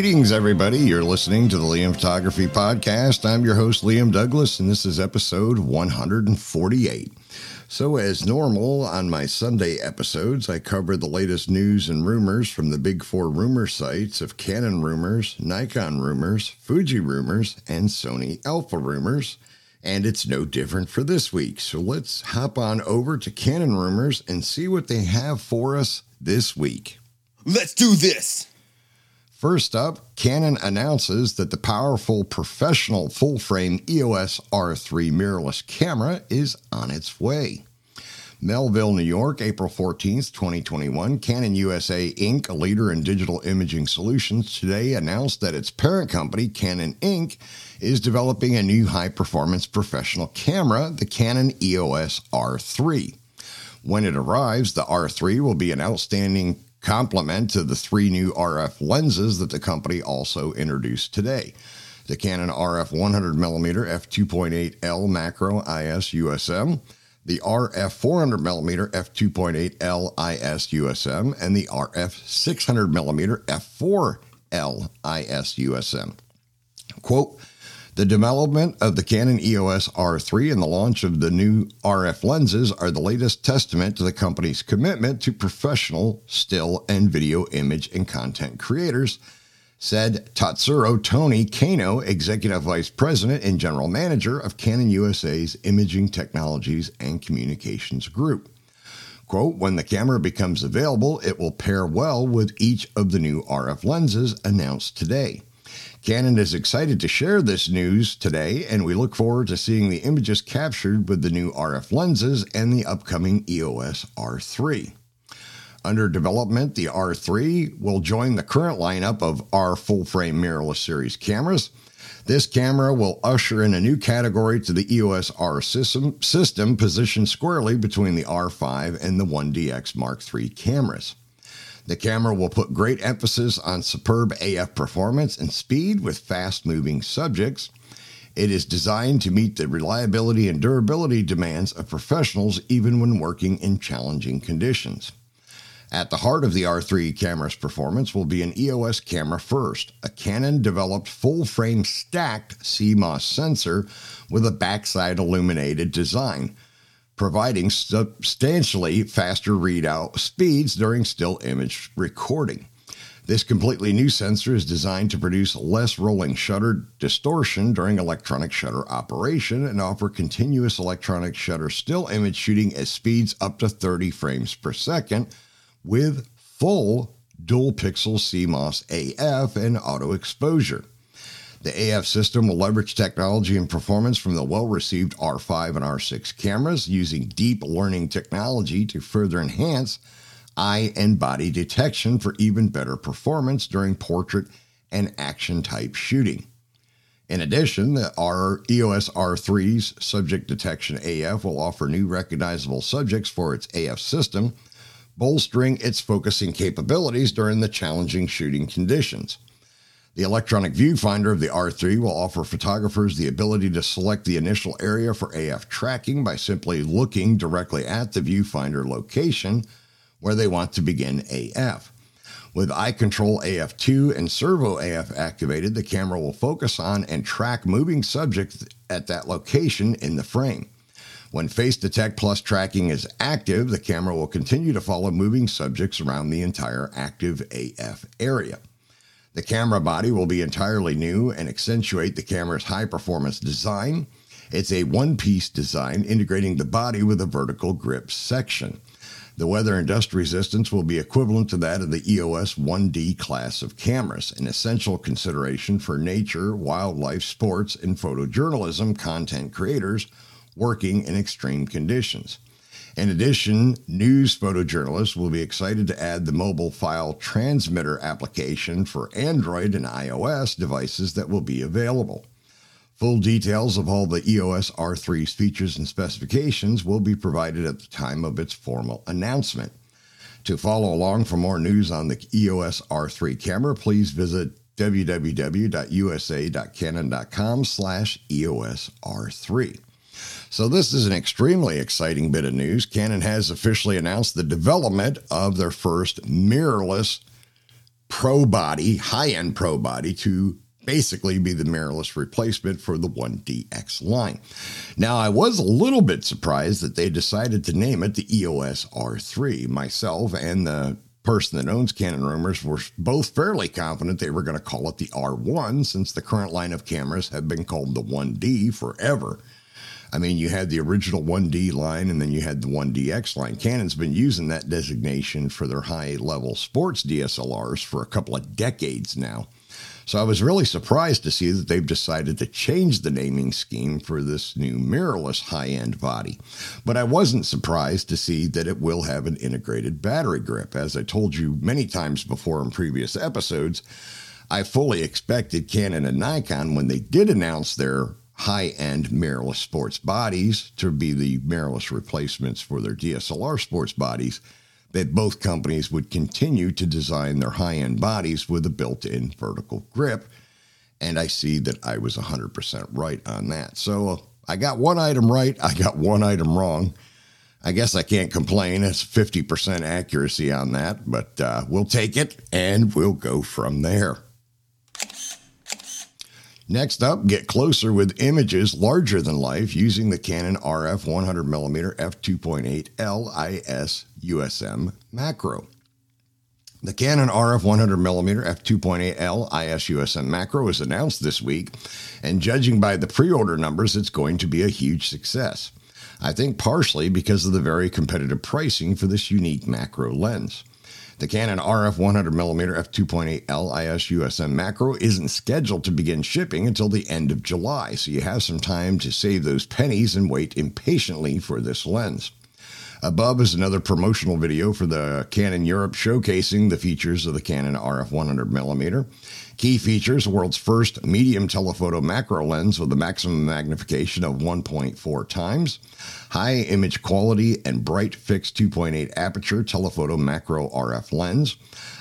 Greetings, everybody. You're listening to the Liam Photography Podcast. I'm your host, Liam Douglas, and this is episode 148. So, as normal on my Sunday episodes, I cover the latest news and rumors from the big four rumor sites of Canon rumors, Nikon rumors, Fuji rumors, and Sony Alpha rumors. And it's no different for this week. So, let's hop on over to Canon rumors and see what they have for us this week. Let's do this! First up, Canon announces that the powerful professional full frame EOS R3 mirrorless camera is on its way. Melville, New York, April 14th, 2021. Canon USA Inc., a leader in digital imaging solutions, today announced that its parent company, Canon Inc., is developing a new high performance professional camera, the Canon EOS R3. When it arrives, the R3 will be an outstanding complement to the three new RF lenses that the company also introduced today. The Canon RF 100mm f2.8L macro IS USM, the RF 400mm f2.8L IS USM, and the RF 600mm f4L IS USM. Quote, the development of the Canon EOS R3 and the launch of the new RF lenses are the latest testament to the company's commitment to professional still and video image and content creators, said Tatsuro Tony Kano, Executive Vice President and General Manager of Canon USA's Imaging Technologies and Communications Group. Quote, when the camera becomes available, it will pair well with each of the new RF lenses announced today. Canon is excited to share this news today, and we look forward to seeing the images captured with the new RF lenses and the upcoming EOS R3. Under development, the R3 will join the current lineup of R full frame mirrorless series cameras. This camera will usher in a new category to the EOS R system, system positioned squarely between the R5 and the 1DX Mark III cameras. The camera will put great emphasis on superb AF performance and speed with fast moving subjects. It is designed to meet the reliability and durability demands of professionals even when working in challenging conditions. At the heart of the R3 camera's performance will be an EOS camera first, a Canon developed full frame stacked CMOS sensor with a backside illuminated design providing substantially faster readout speeds during still image recording. This completely new sensor is designed to produce less rolling shutter distortion during electronic shutter operation and offer continuous electronic shutter still image shooting at speeds up to 30 frames per second with full dual pixel CMOS AF and auto exposure. The AF system will leverage technology and performance from the well received R5 and R6 cameras using deep learning technology to further enhance eye and body detection for even better performance during portrait and action type shooting. In addition, the R EOS R3's subject detection AF will offer new recognizable subjects for its AF system, bolstering its focusing capabilities during the challenging shooting conditions. The electronic viewfinder of the R3 will offer photographers the ability to select the initial area for AF tracking by simply looking directly at the viewfinder location where they want to begin AF. With eye control AF2 and servo AF activated, the camera will focus on and track moving subjects at that location in the frame. When Face Detect Plus tracking is active, the camera will continue to follow moving subjects around the entire active AF area. The camera body will be entirely new and accentuate the camera's high performance design. It's a one piece design integrating the body with a vertical grip section. The weather and dust resistance will be equivalent to that of the EOS 1D class of cameras, an essential consideration for nature, wildlife, sports, and photojournalism content creators working in extreme conditions. In addition, news photojournalists will be excited to add the mobile file transmitter application for Android and iOS devices that will be available. Full details of all the EOS R3's features and specifications will be provided at the time of its formal announcement. To follow along for more news on the EOS R3 camera, please visit www.usa.canon.com slash EOS R3. So, this is an extremely exciting bit of news. Canon has officially announced the development of their first mirrorless pro body, high end pro body, to basically be the mirrorless replacement for the 1DX line. Now, I was a little bit surprised that they decided to name it the EOS R3. Myself and the person that owns Canon Rumors were both fairly confident they were going to call it the R1 since the current line of cameras have been called the 1D forever. I mean, you had the original 1D line and then you had the 1DX line. Canon's been using that designation for their high level sports DSLRs for a couple of decades now. So I was really surprised to see that they've decided to change the naming scheme for this new mirrorless high end body. But I wasn't surprised to see that it will have an integrated battery grip. As I told you many times before in previous episodes, I fully expected Canon and Nikon, when they did announce their high end mirrorless sports bodies to be the mirrorless replacements for their DSLR sports bodies, that both companies would continue to design their high end bodies with a built in vertical grip. And I see that I was 100% right on that. So uh, I got one item right, I got one item wrong. I guess I can't complain. It's 50% accuracy on that, but uh, we'll take it and we'll go from there. Next up, get closer with images larger than life using the Canon RF 100mm f2.8 LIS USM macro. The Canon RF 100mm f2.8L IS USM macro was announced this week, and judging by the pre order numbers, it's going to be a huge success. I think partially because of the very competitive pricing for this unique macro lens. The Canon RF 100mm f2.8L IS USM macro isn't scheduled to begin shipping until the end of July, so you have some time to save those pennies and wait impatiently for this lens. Above is another promotional video for the Canon Europe showcasing the features of the Canon RF 100mm. Key features world's first medium telephoto macro lens with a maximum magnification of 1.4 times, high image quality and bright fixed 2.8 aperture telephoto macro RF lens,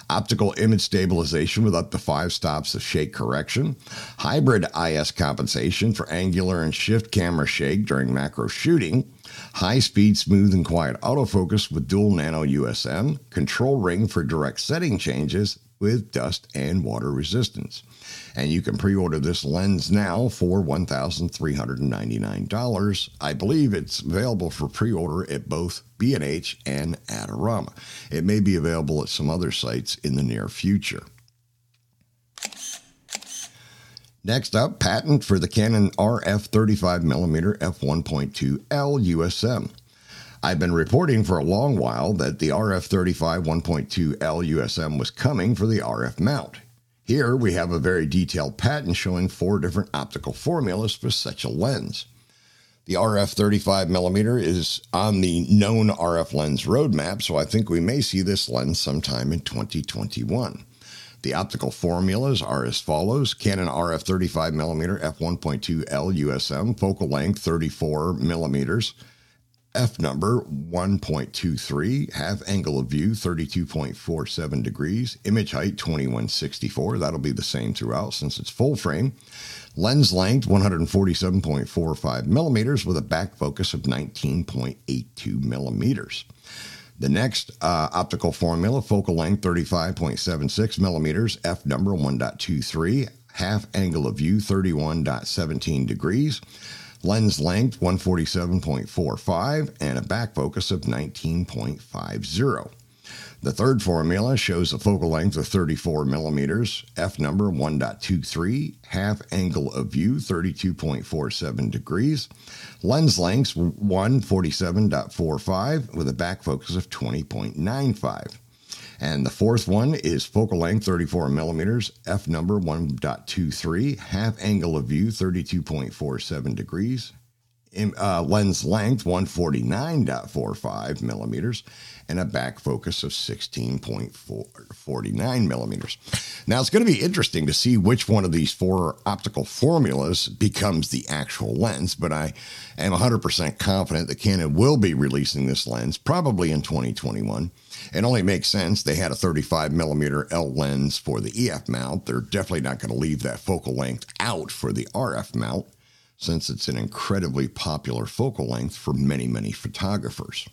optical image stabilization with up to five stops of shake correction, hybrid IS compensation for angular and shift camera shake during macro shooting, high speed, smooth, and quiet autofocus with dual nano USM, control ring for direct setting changes, with dust and water resistance. And you can pre order this lens now for $1,399. I believe it's available for pre order at both B&H and Adorama. It may be available at some other sites in the near future. Next up, patent for the Canon RF 35mm f1.2L USM. I've been reporting for a long while that the RF35 1.2L USM was coming for the RF mount. Here we have a very detailed patent showing four different optical formulas for such a lens. The RF 35mm is on the known RF lens roadmap, so I think we may see this lens sometime in 2021. The optical formulas are as follows Canon RF 35mm f1.2L USM, focal length 34 millimeters, F number 1.23, half angle of view 32.47 degrees, image height 2164. That'll be the same throughout since it's full frame. Lens length 147.45 millimeters with a back focus of 19.82 millimeters. The next uh, optical formula, focal length 35.76 millimeters, F number 1.23, half angle of view 31.17 degrees lens length 147.45, and a back focus of 19.50. The third formula shows a focal length of 34 millimeters, f number 1.23, half angle of view 32.47 degrees, lens length 147.45 with a back focus of 20.95. And the fourth one is focal length 34 millimeters, f number 1.23, half angle of view 32.47 degrees, uh, lens length 149.45 millimeters and a back focus of 16.49 millimeters. Now it's going to be interesting to see which one of these four optical formulas becomes the actual lens, but I am 100% confident that Canon will be releasing this lens probably in 2021. It only makes sense. They had a 35 millimeter L lens for the EF mount. They're definitely not going to leave that focal length out for the RF mount since it's an incredibly popular focal length for many, many photographers.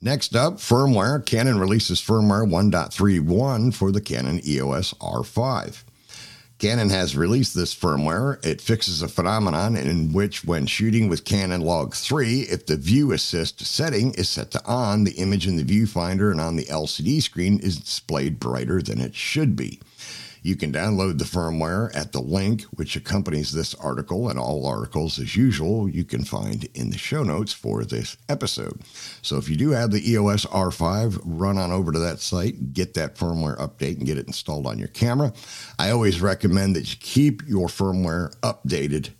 Next up, firmware. Canon releases firmware 1.31 for the Canon EOS R5. Canon has released this firmware. It fixes a phenomenon in which, when shooting with Canon Log 3, if the view assist setting is set to on, the image in the viewfinder and on the LCD screen is displayed brighter than it should be. You can download the firmware at the link which accompanies this article, and all articles, as usual, you can find in the show notes for this episode. So if you do have the EOS R5, run on over to that site, get that firmware update, and get it installed on your camera. I always recommend that you keep your firmware updated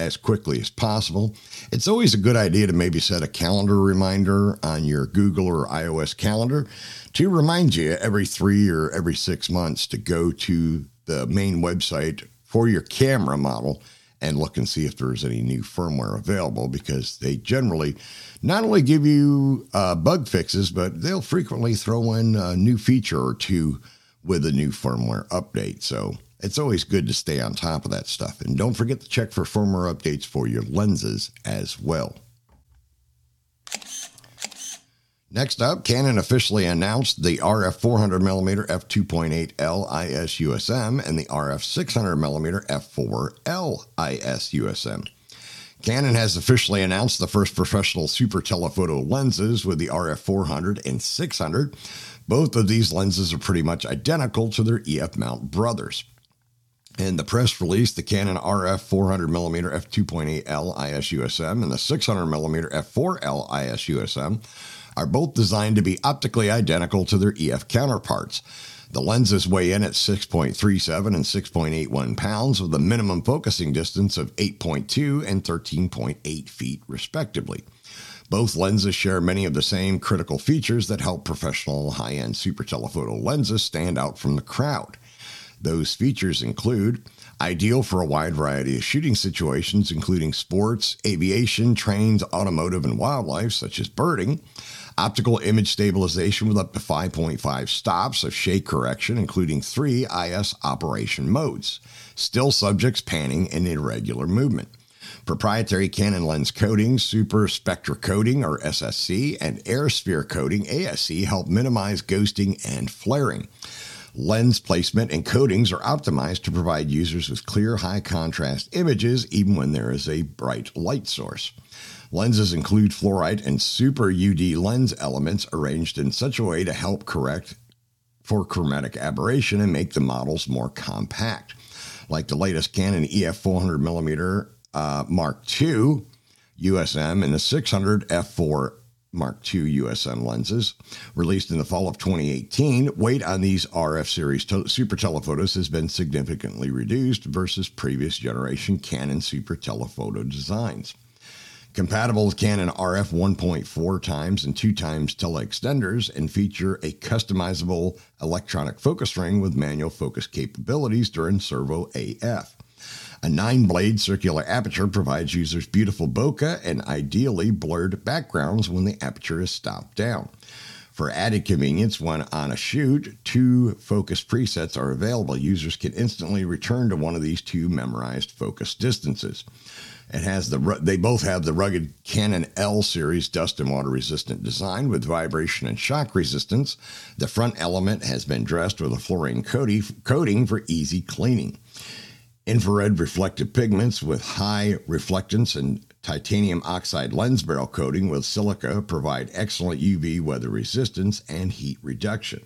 as quickly as possible. It's always a good idea to maybe set a calendar reminder on your Google or iOS calendar to remind you every three or every six months to go to the main website for your camera model and look and see if there's any new firmware available because they generally not only give you uh, bug fixes, but they'll frequently throw in a new feature or two with a new firmware update. So it's always good to stay on top of that stuff. And don't forget to check for firmware updates for your lenses as well. Next up, Canon officially announced the RF 400mm f2.8L ISUSM and the RF 600mm f4L ISUSM. Canon has officially announced the first professional super telephoto lenses with the RF 400 and 600. Both of these lenses are pretty much identical to their EF mount brothers. In the press release, the Canon RF 400mm f2.8L ISUSM and the 600mm f4L ISUSM are both designed to be optically identical to their EF counterparts. The lenses weigh in at 6.37 and 6.81 pounds with a minimum focusing distance of 8.2 and 13.8 feet, respectively. Both lenses share many of the same critical features that help professional high end super telephoto lenses stand out from the crowd. Those features include ideal for a wide variety of shooting situations, including sports, aviation, trains, automotive, and wildlife, such as birding. Optical image stabilization with up to 5.5 stops of shake correction, including three IS operation modes still subjects, panning, and irregular movement. Proprietary Canon lens coating, super spectra coating or SSC, and air sphere coating ASC help minimize ghosting and flaring. Lens placement and coatings are optimized to provide users with clear, high contrast images even when there is a bright light source. Lenses include fluorite and super UD lens elements arranged in such a way to help correct for chromatic aberration and make the models more compact. Like the latest Canon EF 400mm uh, Mark II USM and the 600 f4 Mark II USM lenses. Released in the fall of 2018, weight on these RF series to- super telephotos has been significantly reduced versus previous generation Canon super telephoto designs. Compatible with Canon RF 1.4 times and 2 times teleextenders and feature a customizable electronic focus ring with manual focus capabilities during servo AF. A nine blade circular aperture provides users beautiful bokeh and ideally blurred backgrounds when the aperture is stopped down. For added convenience, when on a shoot, two focus presets are available. Users can instantly return to one of these two memorized focus distances. It has the they both have the rugged Canon L series dust and water resistant design with vibration and shock resistance. The front element has been dressed with a fluorine coating for easy cleaning. Infrared reflective pigments with high reflectance and titanium oxide lens barrel coating with silica provide excellent UV weather resistance and heat reduction.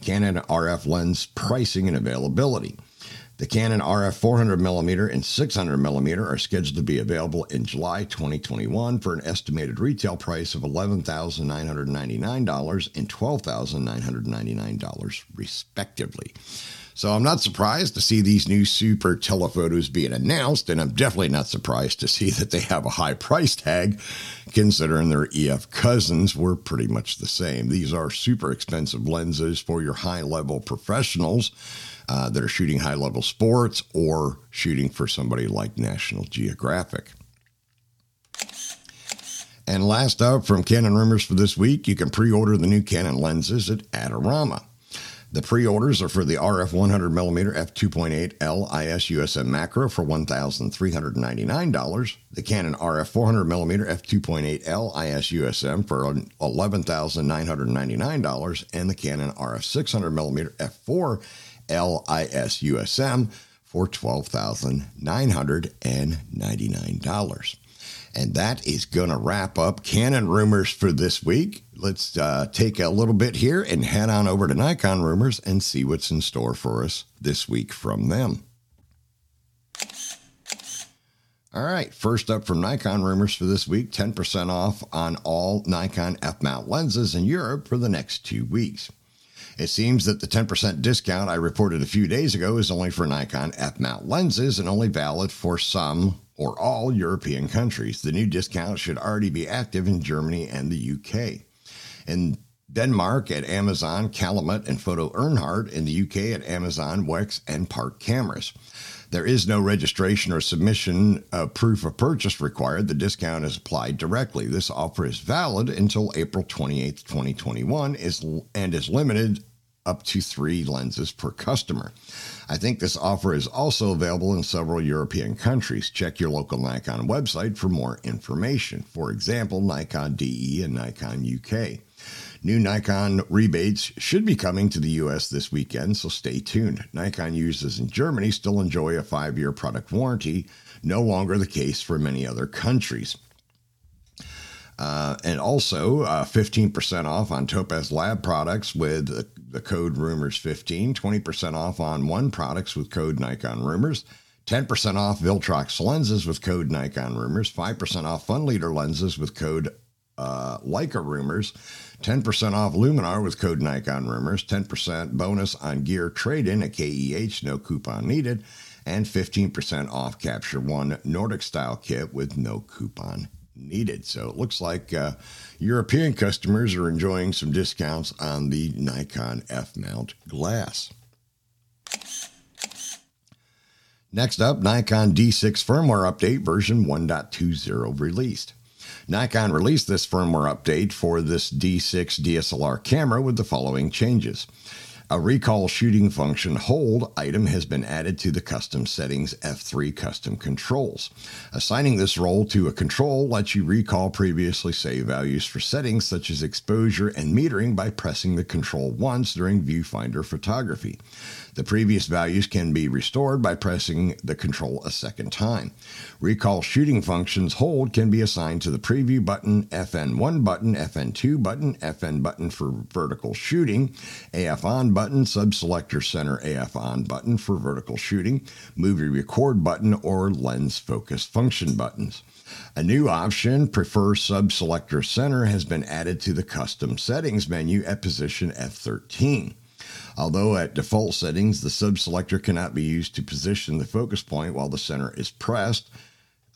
Canon RF lens pricing and availability. The Canon RF 400mm and 600mm are scheduled to be available in July 2021 for an estimated retail price of $11,999 and $12,999, respectively. So I'm not surprised to see these new super telephotos being announced, and I'm definitely not surprised to see that they have a high price tag, considering their EF cousins were pretty much the same. These are super expensive lenses for your high level professionals uh, that are shooting high level sports or shooting for somebody like National Geographic. And last up from Canon Rumors for this week, you can pre order the new Canon lenses at Adorama. The pre-orders are for the RF 100mm f2.8L IS USM macro for $1,399, the Canon RF 400mm f2.8L IS USM for $11,999, and the Canon RF 600mm f4 LIS USM for $12,999. And that is going to wrap up Canon rumors for this week. Let's uh, take a little bit here and head on over to Nikon rumors and see what's in store for us this week from them. All right, first up from Nikon rumors for this week 10% off on all Nikon F mount lenses in Europe for the next two weeks. It seems that the 10% discount I reported a few days ago is only for Nikon F mount lenses and only valid for some or all European countries. The new discount should already be active in Germany and the UK. In Denmark at Amazon, Calumet, and Foto Erhardt. In the UK at Amazon, Wex, and Park Cameras. There is no registration or submission of proof of purchase required. The discount is applied directly. This offer is valid until April 28, 2021, is, and is limited up to three lenses per customer. I think this offer is also available in several European countries. Check your local Nikon website for more information. For example, Nikon DE and Nikon UK. New Nikon rebates should be coming to the US this weekend, so stay tuned. Nikon users in Germany still enjoy a five year product warranty, no longer the case for many other countries. Uh, and also uh, 15% off on Topaz Lab products with the, the code Rumors15, 20% off on ON1 products with code Nikon Rumors, 10% off Viltrox lenses with code Nikon Rumors, 5% off Funleader lenses with code uh, Leica Rumors, 10% off Luminar with code Nikon Rumors, 10% bonus on gear trade in at KEH, no coupon needed, and 15% off Capture One Nordic style kit with no coupon needed. So it looks like uh, European customers are enjoying some discounts on the Nikon F mount glass. Next up, Nikon D6 firmware update version 1.20 released. Nikon released this firmware update for this D6 DSLR camera with the following changes. A recall shooting function hold item has been added to the custom settings F3 custom controls. Assigning this role to a control lets you recall previously saved values for settings such as exposure and metering by pressing the control once during viewfinder photography. The previous values can be restored by pressing the control a second time. Recall shooting functions hold can be assigned to the preview button, FN1 button, FN2 button, FN button for vertical shooting, AF on button, subselector center AF on button for vertical shooting, movie record button, or lens focus function buttons. A new option, Prefer Subselector Center, has been added to the custom settings menu at position F13. Although at default settings, the subselector cannot be used to position the focus point while the center is pressed,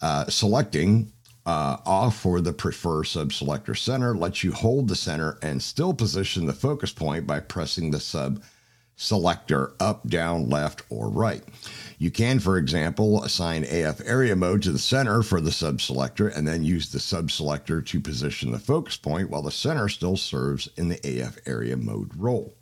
uh, selecting uh, off for the prefer subselector center lets you hold the center and still position the focus point by pressing the sub selector up, down, left, or right. You can, for example, assign AF area mode to the center for the sub selector and then use the sub selector to position the focus point while the center still serves in the AF area mode role.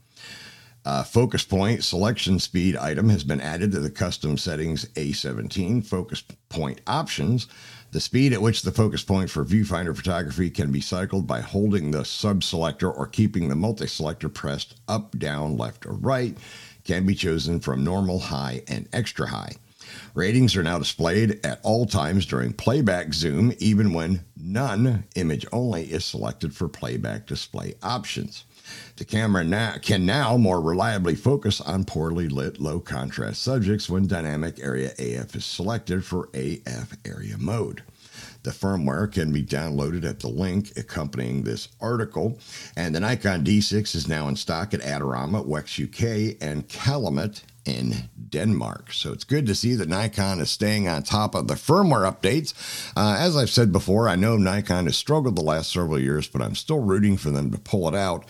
Uh, focus point selection speed item has been added to the custom settings A17 focus point options. The speed at which the focus point for viewfinder photography can be cycled by holding the sub selector or keeping the multi selector pressed up, down, left, or right can be chosen from normal, high, and extra high. Ratings are now displayed at all times during playback zoom, even when none image only is selected for playback display options. The camera now, can now more reliably focus on poorly lit, low contrast subjects when dynamic area AF is selected for AF area mode. The firmware can be downloaded at the link accompanying this article, and the Nikon D6 is now in stock at Adorama, Wex UK, and Calumet in Denmark. So it's good to see that Nikon is staying on top of the firmware updates. Uh, as I've said before, I know Nikon has struggled the last several years, but I'm still rooting for them to pull it out.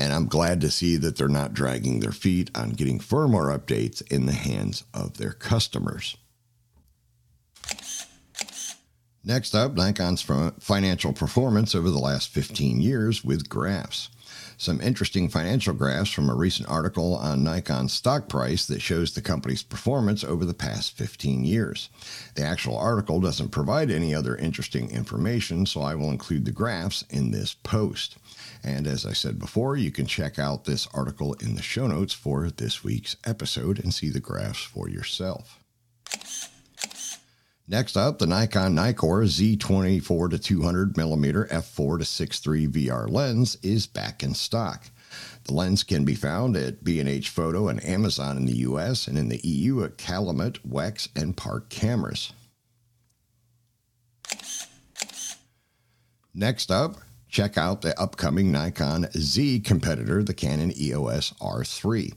And I'm glad to see that they're not dragging their feet on getting firmware updates in the hands of their customers. Next up, Nikon's financial performance over the last 15 years with graphs. Some interesting financial graphs from a recent article on Nikon's stock price that shows the company's performance over the past 15 years. The actual article doesn't provide any other interesting information, so I will include the graphs in this post. And as I said before, you can check out this article in the show notes for this week's episode and see the graphs for yourself. Next up, the Nikon Nikkor Z24 to 200 millimeter f4 to 6.3 VR lens is back in stock. The lens can be found at B&H Photo and Amazon in the US and in the EU at Calumet, Wex, and Park Cameras. Next up, check out the upcoming Nikon Z competitor, the Canon EOS R3.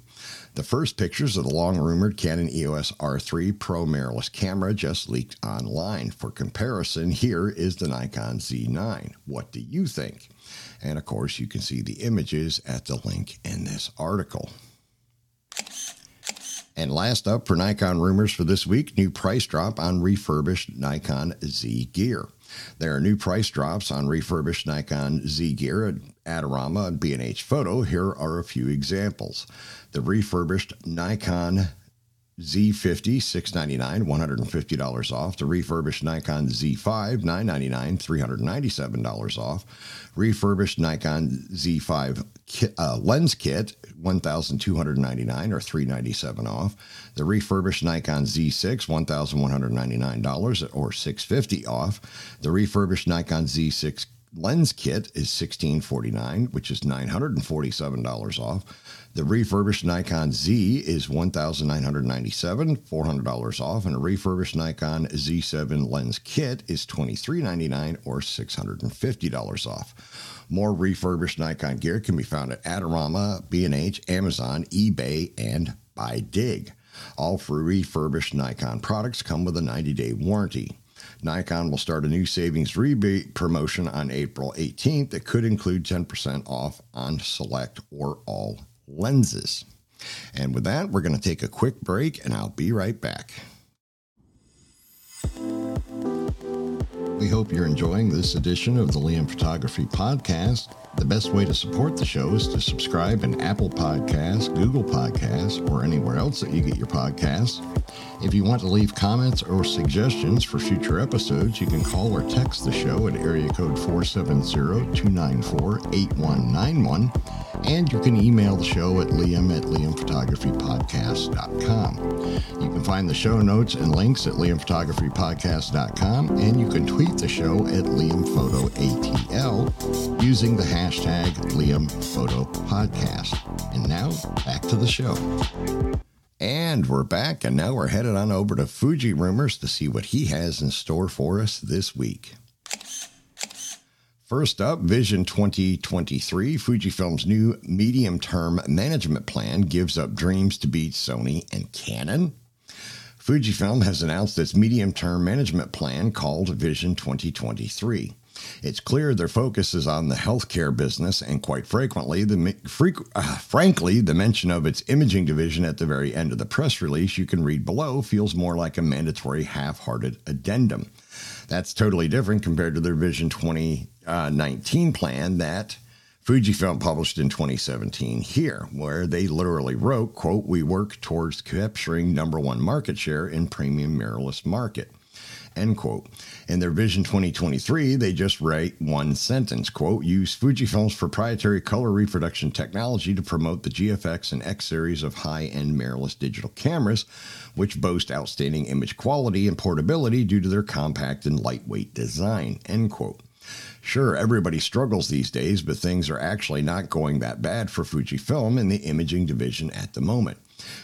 The first pictures of the long rumored Canon EOS R3 Pro mirrorless camera just leaked online. For comparison, here is the Nikon Z9. What do you think? And of course, you can see the images at the link in this article. And last up for Nikon rumors for this week, new price drop on refurbished Nikon Z gear. There are new price drops on refurbished Nikon Z gear at Adorama and B&H Photo. Here are a few examples. The refurbished Nikon Z50, $699, $150 off. The refurbished Nikon Z5, 999, $397 off. Refurbished Nikon Z5 kit, uh, lens kit, 1,299 or 397 off. The refurbished Nikon Z6, $1,199 or 650 off. The refurbished Nikon Z6 lens kit is 1649, which is $947 off. The refurbished Nikon Z is 1,997, $400 off, and a refurbished Nikon Z7 lens kit is 2399 or $650 off. More refurbished Nikon gear can be found at Adorama, B&H, Amazon, eBay, and BuyDig. All for refurbished Nikon products come with a 90-day warranty. Nikon will start a new savings rebate promotion on April 18th that could include 10% off on select or all lenses. And with that, we're going to take a quick break and I'll be right back. We hope you're enjoying this edition of the Liam Photography Podcast. The best way to support the show is to subscribe in Apple Podcasts, Google Podcasts, or anywhere else that you get your podcasts. If you want to leave comments or suggestions for future episodes, you can call or text the show at area code 470-294-8191. And you can email the show at liam at liamphotographypodcast.com. You can find the show notes and links at liamphotographypodcast.com, and you can tweet the show at liamphotoatl using the hashtag liamphotopodcast. And now, back to the show. And we're back, and now we're headed on over to Fuji Rumors to see what he has in store for us this week. First up, Vision 2023, Fujifilm's new medium term management plan gives up dreams to beat Sony and Canon. Fujifilm has announced its medium term management plan called Vision 2023. It's clear their focus is on the healthcare business, and quite frequently, the uh, frankly, the mention of its imaging division at the very end of the press release you can read below feels more like a mandatory half-hearted addendum. That's totally different compared to their Vision 2019 plan that Fujifilm published in 2017 here, where they literally wrote, quote, we work towards capturing number one market share in premium mirrorless market. End quote. In their Vision 2023, they just write one sentence, quote, use Fujifilm's proprietary color reproduction technology to promote the GFX and X series of high-end mirrorless digital cameras, which boast outstanding image quality and portability due to their compact and lightweight design, end quote. Sure, everybody struggles these days, but things are actually not going that bad for Fujifilm in the imaging division at the moment.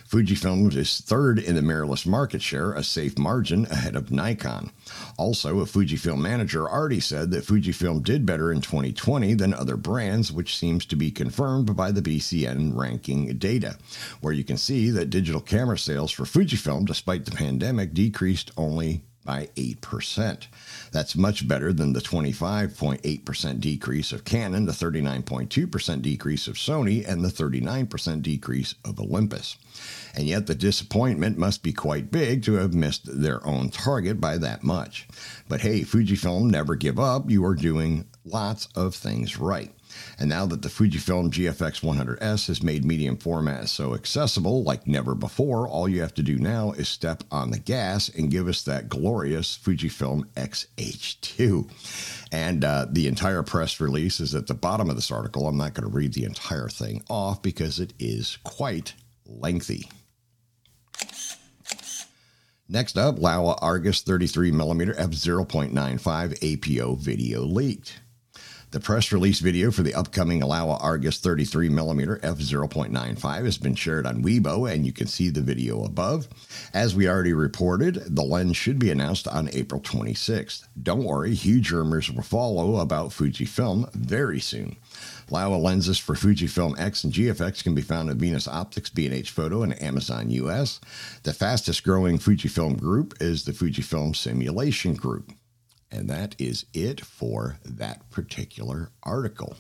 Fujifilm is third in the mirrorless market share, a safe margin ahead of Nikon. Also, a Fujifilm manager already said that Fujifilm did better in 2020 than other brands, which seems to be confirmed by the BCN ranking data, where you can see that digital camera sales for Fujifilm, despite the pandemic, decreased only by 8%. That's much better than the 25.8% decrease of Canon, the 39.2% decrease of Sony, and the 39% decrease of Olympus. And yet the disappointment must be quite big to have missed their own target by that much. But hey, Fujifilm never give up. You are doing lots of things right. And now that the Fujifilm GFX 100S has made medium format so accessible like never before, all you have to do now is step on the gas and give us that glorious Fujifilm X-H2. And uh, the entire press release is at the bottom of this article. I'm not going to read the entire thing off because it is quite lengthy. Next up, Laowa Argus 33mm f0.95 APO video leaked. The press release video for the upcoming Laowa Argus 33mm f0.95 has been shared on Weibo, and you can see the video above. As we already reported, the lens should be announced on April 26th. Don't worry, huge rumors will follow about Fujifilm very soon. Laowa lenses for Fujifilm X and GFX can be found at Venus Optics, B&H Photo, and Amazon US. The fastest growing Fujifilm group is the Fujifilm Simulation Group. And that is it for that particular article.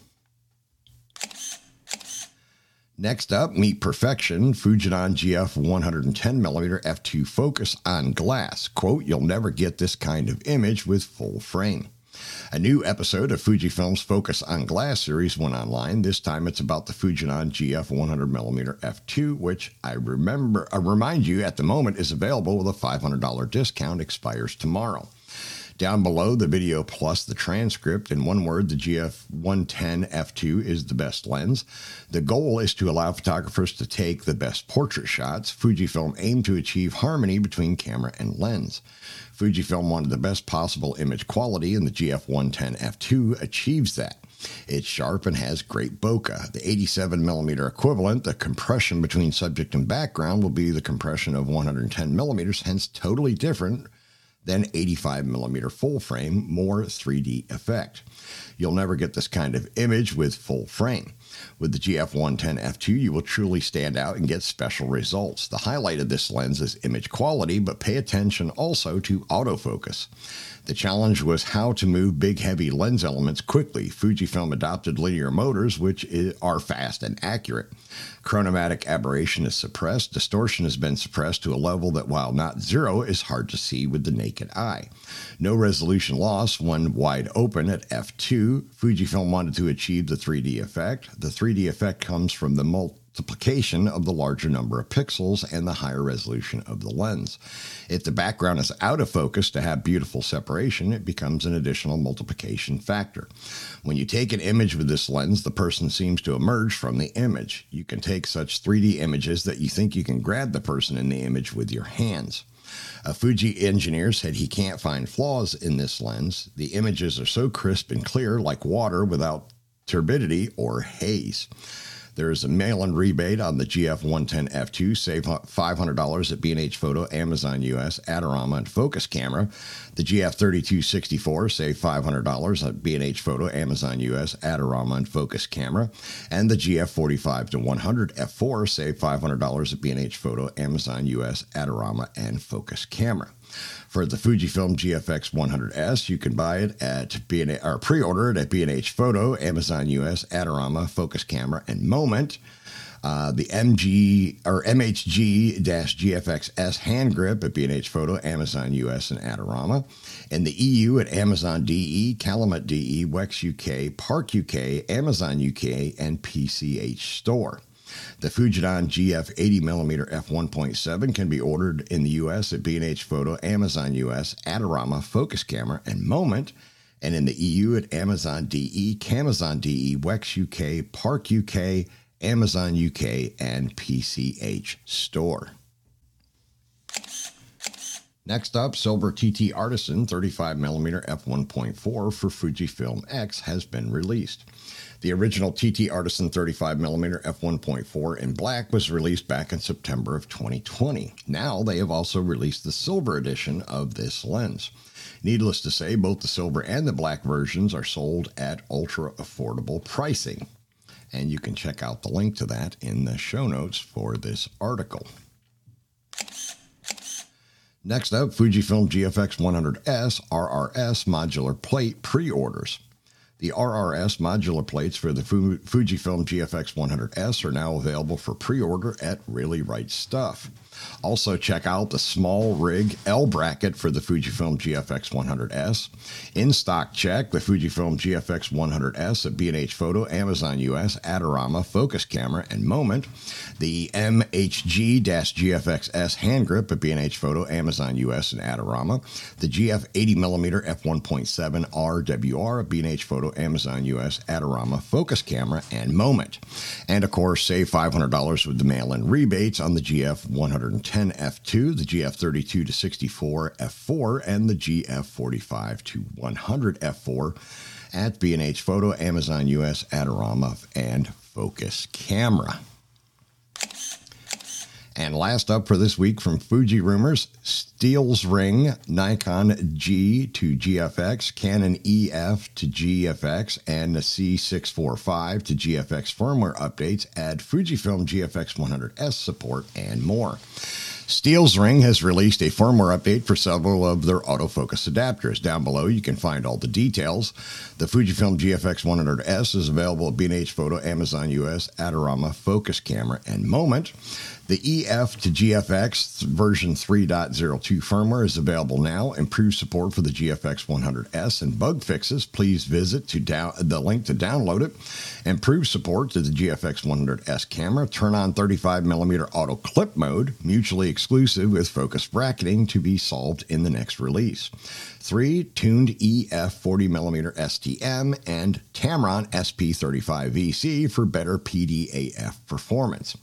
Next up, meet Perfection Fujinon GF 110mm f2 focus on glass. Quote, you'll never get this kind of image with full frame. A new episode of Fujifilm's Focus on Glass series went online. This time it's about the Fujinon GF 100mm f2, which I remember I remind you at the moment is available with a $500 discount expires tomorrow. Down below, the video plus the transcript. In one word, the GF 110 f2 is the best lens. The goal is to allow photographers to take the best portrait shots. Fujifilm aimed to achieve harmony between camera and lens. Fujifilm wanted the best possible image quality, and the GF 110 f2 achieves that. It's sharp and has great bokeh. The 87 millimeter equivalent, the compression between subject and background, will be the compression of 110 millimeters, hence totally different than 85 millimeter full frame, more 3D effect. You'll never get this kind of image with full frame. With the GF110 f2, you will truly stand out and get special results. The highlight of this lens is image quality, but pay attention also to autofocus. The challenge was how to move big, heavy lens elements quickly. Fujifilm adopted linear motors, which are fast and accurate. Chromatic aberration is suppressed. Distortion has been suppressed to a level that, while not zero, is hard to see with the naked eye. No resolution loss when wide open at f2. Fujifilm wanted to achieve the 3D effect. The 3D effect comes from the multi multiplication of the larger number of pixels and the higher resolution of the lens. If the background is out of focus to have beautiful separation, it becomes an additional multiplication factor. When you take an image with this lens, the person seems to emerge from the image. You can take such 3D images that you think you can grab the person in the image with your hands. A Fuji engineer said he can't find flaws in this lens. The images are so crisp and clear, like water without turbidity or haze. There is a mail-in rebate on the GF 110 F2. Save $500 at B&H Photo, Amazon US, Adorama, and Focus Camera. The GF 3264 save $500 at B&H Photo, Amazon US, Adorama, and Focus Camera. And the GF 45 to 100 F4 save $500 at B&H Photo, Amazon US, Adorama, and Focus Camera. For the Fujifilm GFX 100S, you can buy it at B&A, or pre-order it at B&H Photo, Amazon US, Adorama, Focus Camera, and Moment. Uh, the MG or MHG-GFX-S hand grip at B&H Photo, Amazon US, and Adorama. In the EU at Amazon DE, Calumet DE, Wex UK, Park UK, Amazon UK, and PCH Store. The Fujinon GF 80mm f1.7 can be ordered in the US at B&H Photo, Amazon US, Adorama, Focus Camera, and Moment, and in the EU at Amazon DE, Camazon DE, Wex UK, Park UK, Amazon UK, and PCH Store. Next up, Silver TT Artisan 35mm f1.4 for Fujifilm X has been released. The original TT Artisan 35mm f1.4 in black was released back in September of 2020. Now they have also released the silver edition of this lens. Needless to say, both the silver and the black versions are sold at ultra affordable pricing. And you can check out the link to that in the show notes for this article. Next up, Fujifilm GFX 100S RRS modular plate pre orders. The RRS modular plates for the Fujifilm GFX 100S are now available for pre order at Really Right Stuff. Also, check out the small rig L bracket for the Fujifilm GFX 100S. In stock check the Fujifilm GFX 100S at B&H Photo, Amazon US, Adorama, Focus Camera, and Moment. The MHG-GFX-S hand grip at B&H Photo, Amazon US, and Adorama. The GF 80mm f1.7 RWR at B&H Photo, Amazon US, Adorama, Focus Camera, and Moment. And of course, save $500 with the mail-in rebates on the GF 100 110 F2, the GF32 to 64 F4, and the GF45 to 100 F4 at B&H Photo, Amazon US, Adorama, and Focus Camera. And last up for this week from Fuji Rumors, Steels Ring, Nikon G to GFX, Canon EF to GFX, and the C645 to GFX firmware updates add Fujifilm GFX 100S support and more. Steels Ring has released a firmware update for several of their autofocus adapters. Down below, you can find all the details. The Fujifilm GFX 100S is available at B&H Photo, Amazon US, Adorama, Focus Camera, and Moment. The EF to GFX version 3.02 firmware is available now. Improved support for the GFX 100S and bug fixes. Please visit to down the link to download it. Improved support to the GFX 100S camera. Turn on 35mm auto clip mode, mutually exclusive with focus bracketing to be solved in the next release. Three tuned EF 40mm STM and Tamron SP35VC for better PDAF performance.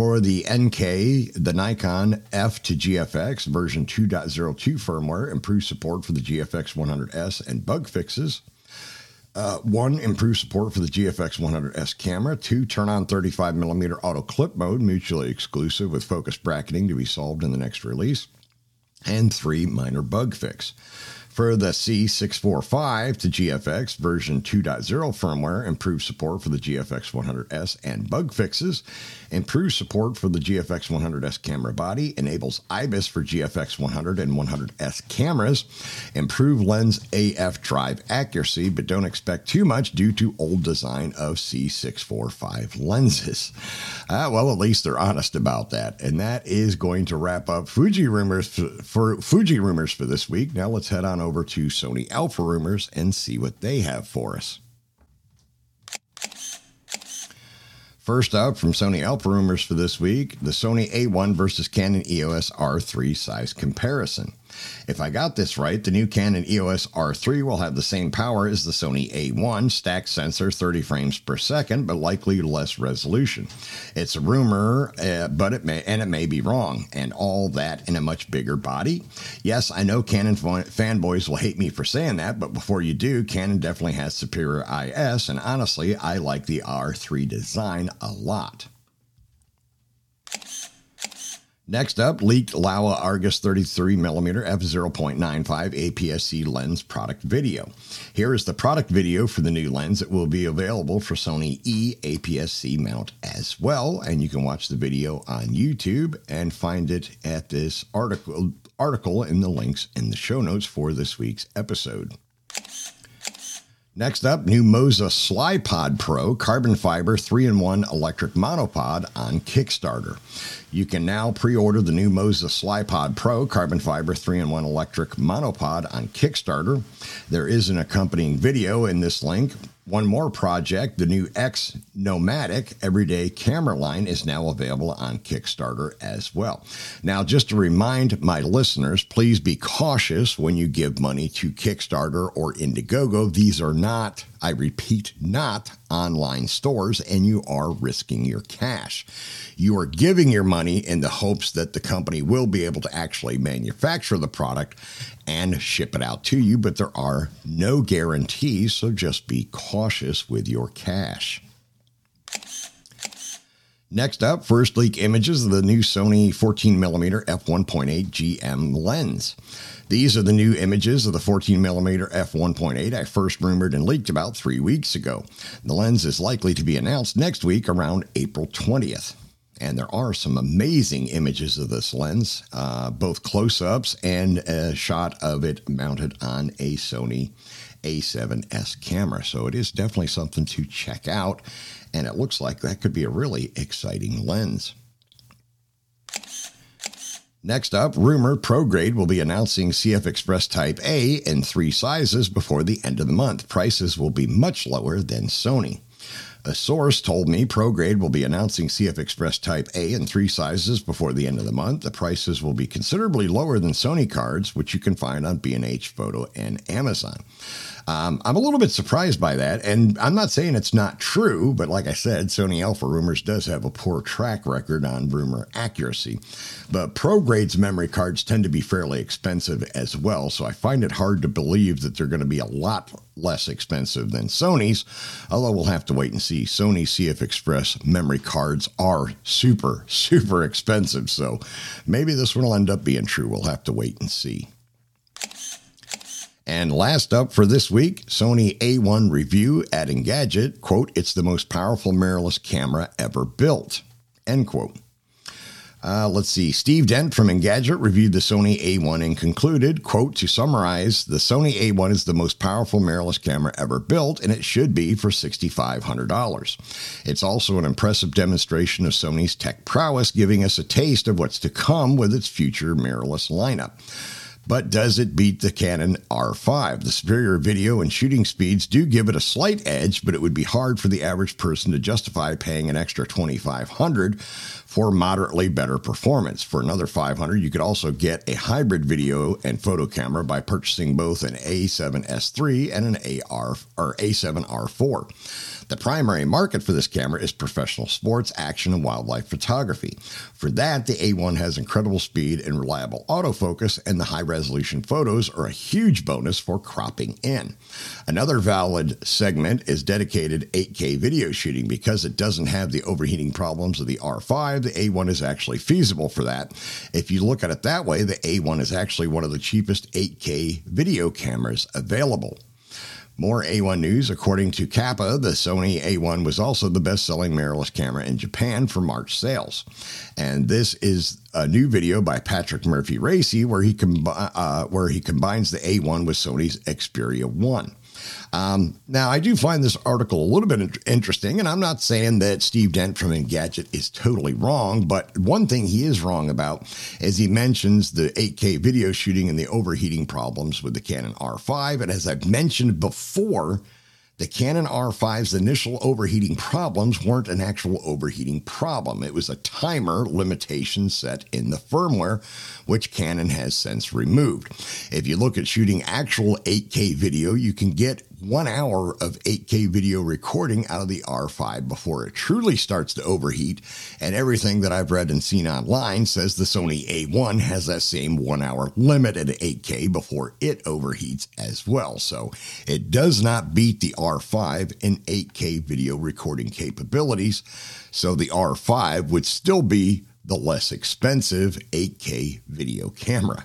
For the NK, the Nikon F to GFX version 2.02 firmware improves support for the GFX 100S and bug fixes. Uh, one, improve support for the GFX 100S camera. Two, turn on 35mm auto clip mode, mutually exclusive with focus bracketing to be solved in the next release. And three, minor bug fix. For the C645 to GFX version 2.0 firmware, improved support for the GFX 100S and bug fixes, improved support for the GFX 100S camera body, enables IBIS for GFX 100 and 100S cameras, improved lens AF drive accuracy, but don't expect too much due to old design of C645 lenses. Uh, well, at least they're honest about that. And that is going to wrap up Fuji rumors for, for Fuji rumors for this week. Now let's head on over to Sony Alpha Rumors and see what they have for us. First up from Sony Alpha Rumors for this week, the Sony A1 versus Canon EOS R3 size comparison. If I got this right, the new Canon EOS R3 will have the same power as the Sony A1 stacked sensor 30 frames per second, but likely less resolution. It's a rumor, uh, but it may and it may be wrong, and all that in a much bigger body. Yes, I know Canon fanboys will hate me for saying that, but before you do, Canon definitely has superior IS, and honestly, I like the R3 design a lot. Next up, leaked Laowa Argus 33mm f0.95 APS-C lens product video. Here is the product video for the new lens. that will be available for Sony E APS-C mount as well, and you can watch the video on YouTube and find it at this article article in the links in the show notes for this week's episode. Next up, new Moza SlyPod Pro carbon fiber 3 in 1 electric monopod on Kickstarter. You can now pre order the new Moza SlyPod Pro carbon fiber 3 in 1 electric monopod on Kickstarter. There is an accompanying video in this link. One more project, the new X Nomadic everyday camera line, is now available on Kickstarter as well. Now, just to remind my listeners, please be cautious when you give money to Kickstarter or Indiegogo. These are not I repeat, not online stores, and you are risking your cash. You are giving your money in the hopes that the company will be able to actually manufacture the product and ship it out to you, but there are no guarantees, so just be cautious with your cash. Next up, first leak images of the new Sony 14mm f1.8 GM lens. These are the new images of the 14mm f1.8 I first rumored and leaked about three weeks ago. The lens is likely to be announced next week around April 20th. And there are some amazing images of this lens, uh, both close ups and a shot of it mounted on a Sony A7S camera. So it is definitely something to check out. And it looks like that could be a really exciting lens. Next up, rumor ProGrade will be announcing CF Express Type A in three sizes before the end of the month. Prices will be much lower than Sony. A source told me ProGrade will be announcing CF Express Type A in three sizes before the end of the month. The prices will be considerably lower than Sony cards, which you can find on B&H Photo and Amazon. Um, I'm a little bit surprised by that, and I'm not saying it's not true, but like I said, Sony Alpha Rumors does have a poor track record on rumor accuracy. But ProGrade's memory cards tend to be fairly expensive as well, so I find it hard to believe that they're going to be a lot less expensive than Sony's, although we'll have to wait and see. Sony CF Express memory cards are super, super expensive, so maybe this one will end up being true. We'll have to wait and see. And last up for this week, Sony A1 review at Engadget, quote, it's the most powerful mirrorless camera ever built, end quote. Uh, let's see. Steve Dent from Engadget reviewed the Sony A1 and concluded, quote, to summarize, the Sony A1 is the most powerful mirrorless camera ever built, and it should be for $6,500. It's also an impressive demonstration of Sony's tech prowess, giving us a taste of what's to come with its future mirrorless lineup. But does it beat the Canon R5? The superior video and shooting speeds do give it a slight edge, but it would be hard for the average person to justify paying an extra 2500 for moderately better performance. For another 500, you could also get a hybrid video and photo camera by purchasing both an A7S3 and an AR or A7R4. The primary market for this camera is professional sports, action, and wildlife photography. For that, the A1 has incredible speed and reliable autofocus, and the high resolution photos are a huge bonus for cropping in. Another valid segment is dedicated 8K video shooting because it doesn't have the overheating problems of the R5. The A1 is actually feasible for that. If you look at it that way, the A1 is actually one of the cheapest 8K video cameras available. More A1 news. According to Kappa, the Sony A1 was also the best selling mirrorless camera in Japan for March sales. And this is a new video by Patrick Murphy-Racey where he, uh, where he combines the A1 with Sony's Xperia 1. Um, now, I do find this article a little bit interesting, and I'm not saying that Steve Dent from Engadget is totally wrong, but one thing he is wrong about is he mentions the 8K video shooting and the overheating problems with the Canon R5. And as I've mentioned before, the Canon R5's initial overheating problems weren't an actual overheating problem. It was a timer limitation set in the firmware, which Canon has since removed. If you look at shooting actual 8K video, you can get one hour of 8K video recording out of the R5 before it truly starts to overheat. And everything that I've read and seen online says the Sony A1 has that same one hour limit at 8K before it overheats as well. So it does not beat the R5 in 8K video recording capabilities. So the R5 would still be the less expensive 8K video camera.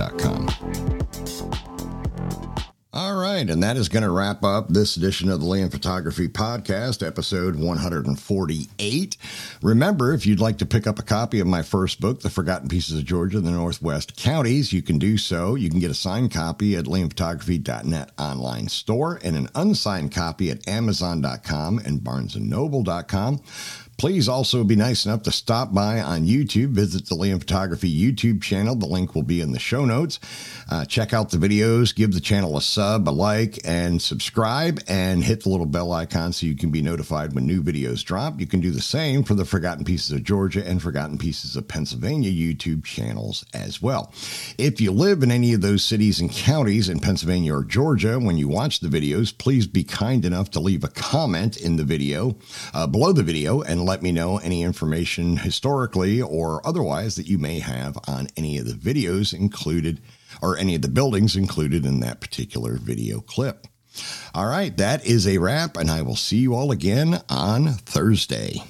All right, and that is going to wrap up this edition of the Liam Photography Podcast, episode 148. Remember, if you'd like to pick up a copy of my first book, The Forgotten Pieces of Georgia, the Northwest Counties, you can do so. You can get a signed copy at liamphotography.net online store and an unsigned copy at amazon.com and barnesandnoble.com. Please also be nice enough to stop by on YouTube. Visit the Liam Photography YouTube channel. The link will be in the show notes. Uh, check out the videos, give the channel a sub, a like, and subscribe, and hit the little bell icon so you can be notified when new videos drop. You can do the same for the Forgotten Pieces of Georgia and Forgotten Pieces of Pennsylvania YouTube channels as well. If you live in any of those cities and counties in Pennsylvania or Georgia, when you watch the videos, please be kind enough to leave a comment in the video, uh, below the video, and let me know any information historically or otherwise that you may have on any of the videos included or any of the buildings included in that particular video clip. All right, that is a wrap, and I will see you all again on Thursday.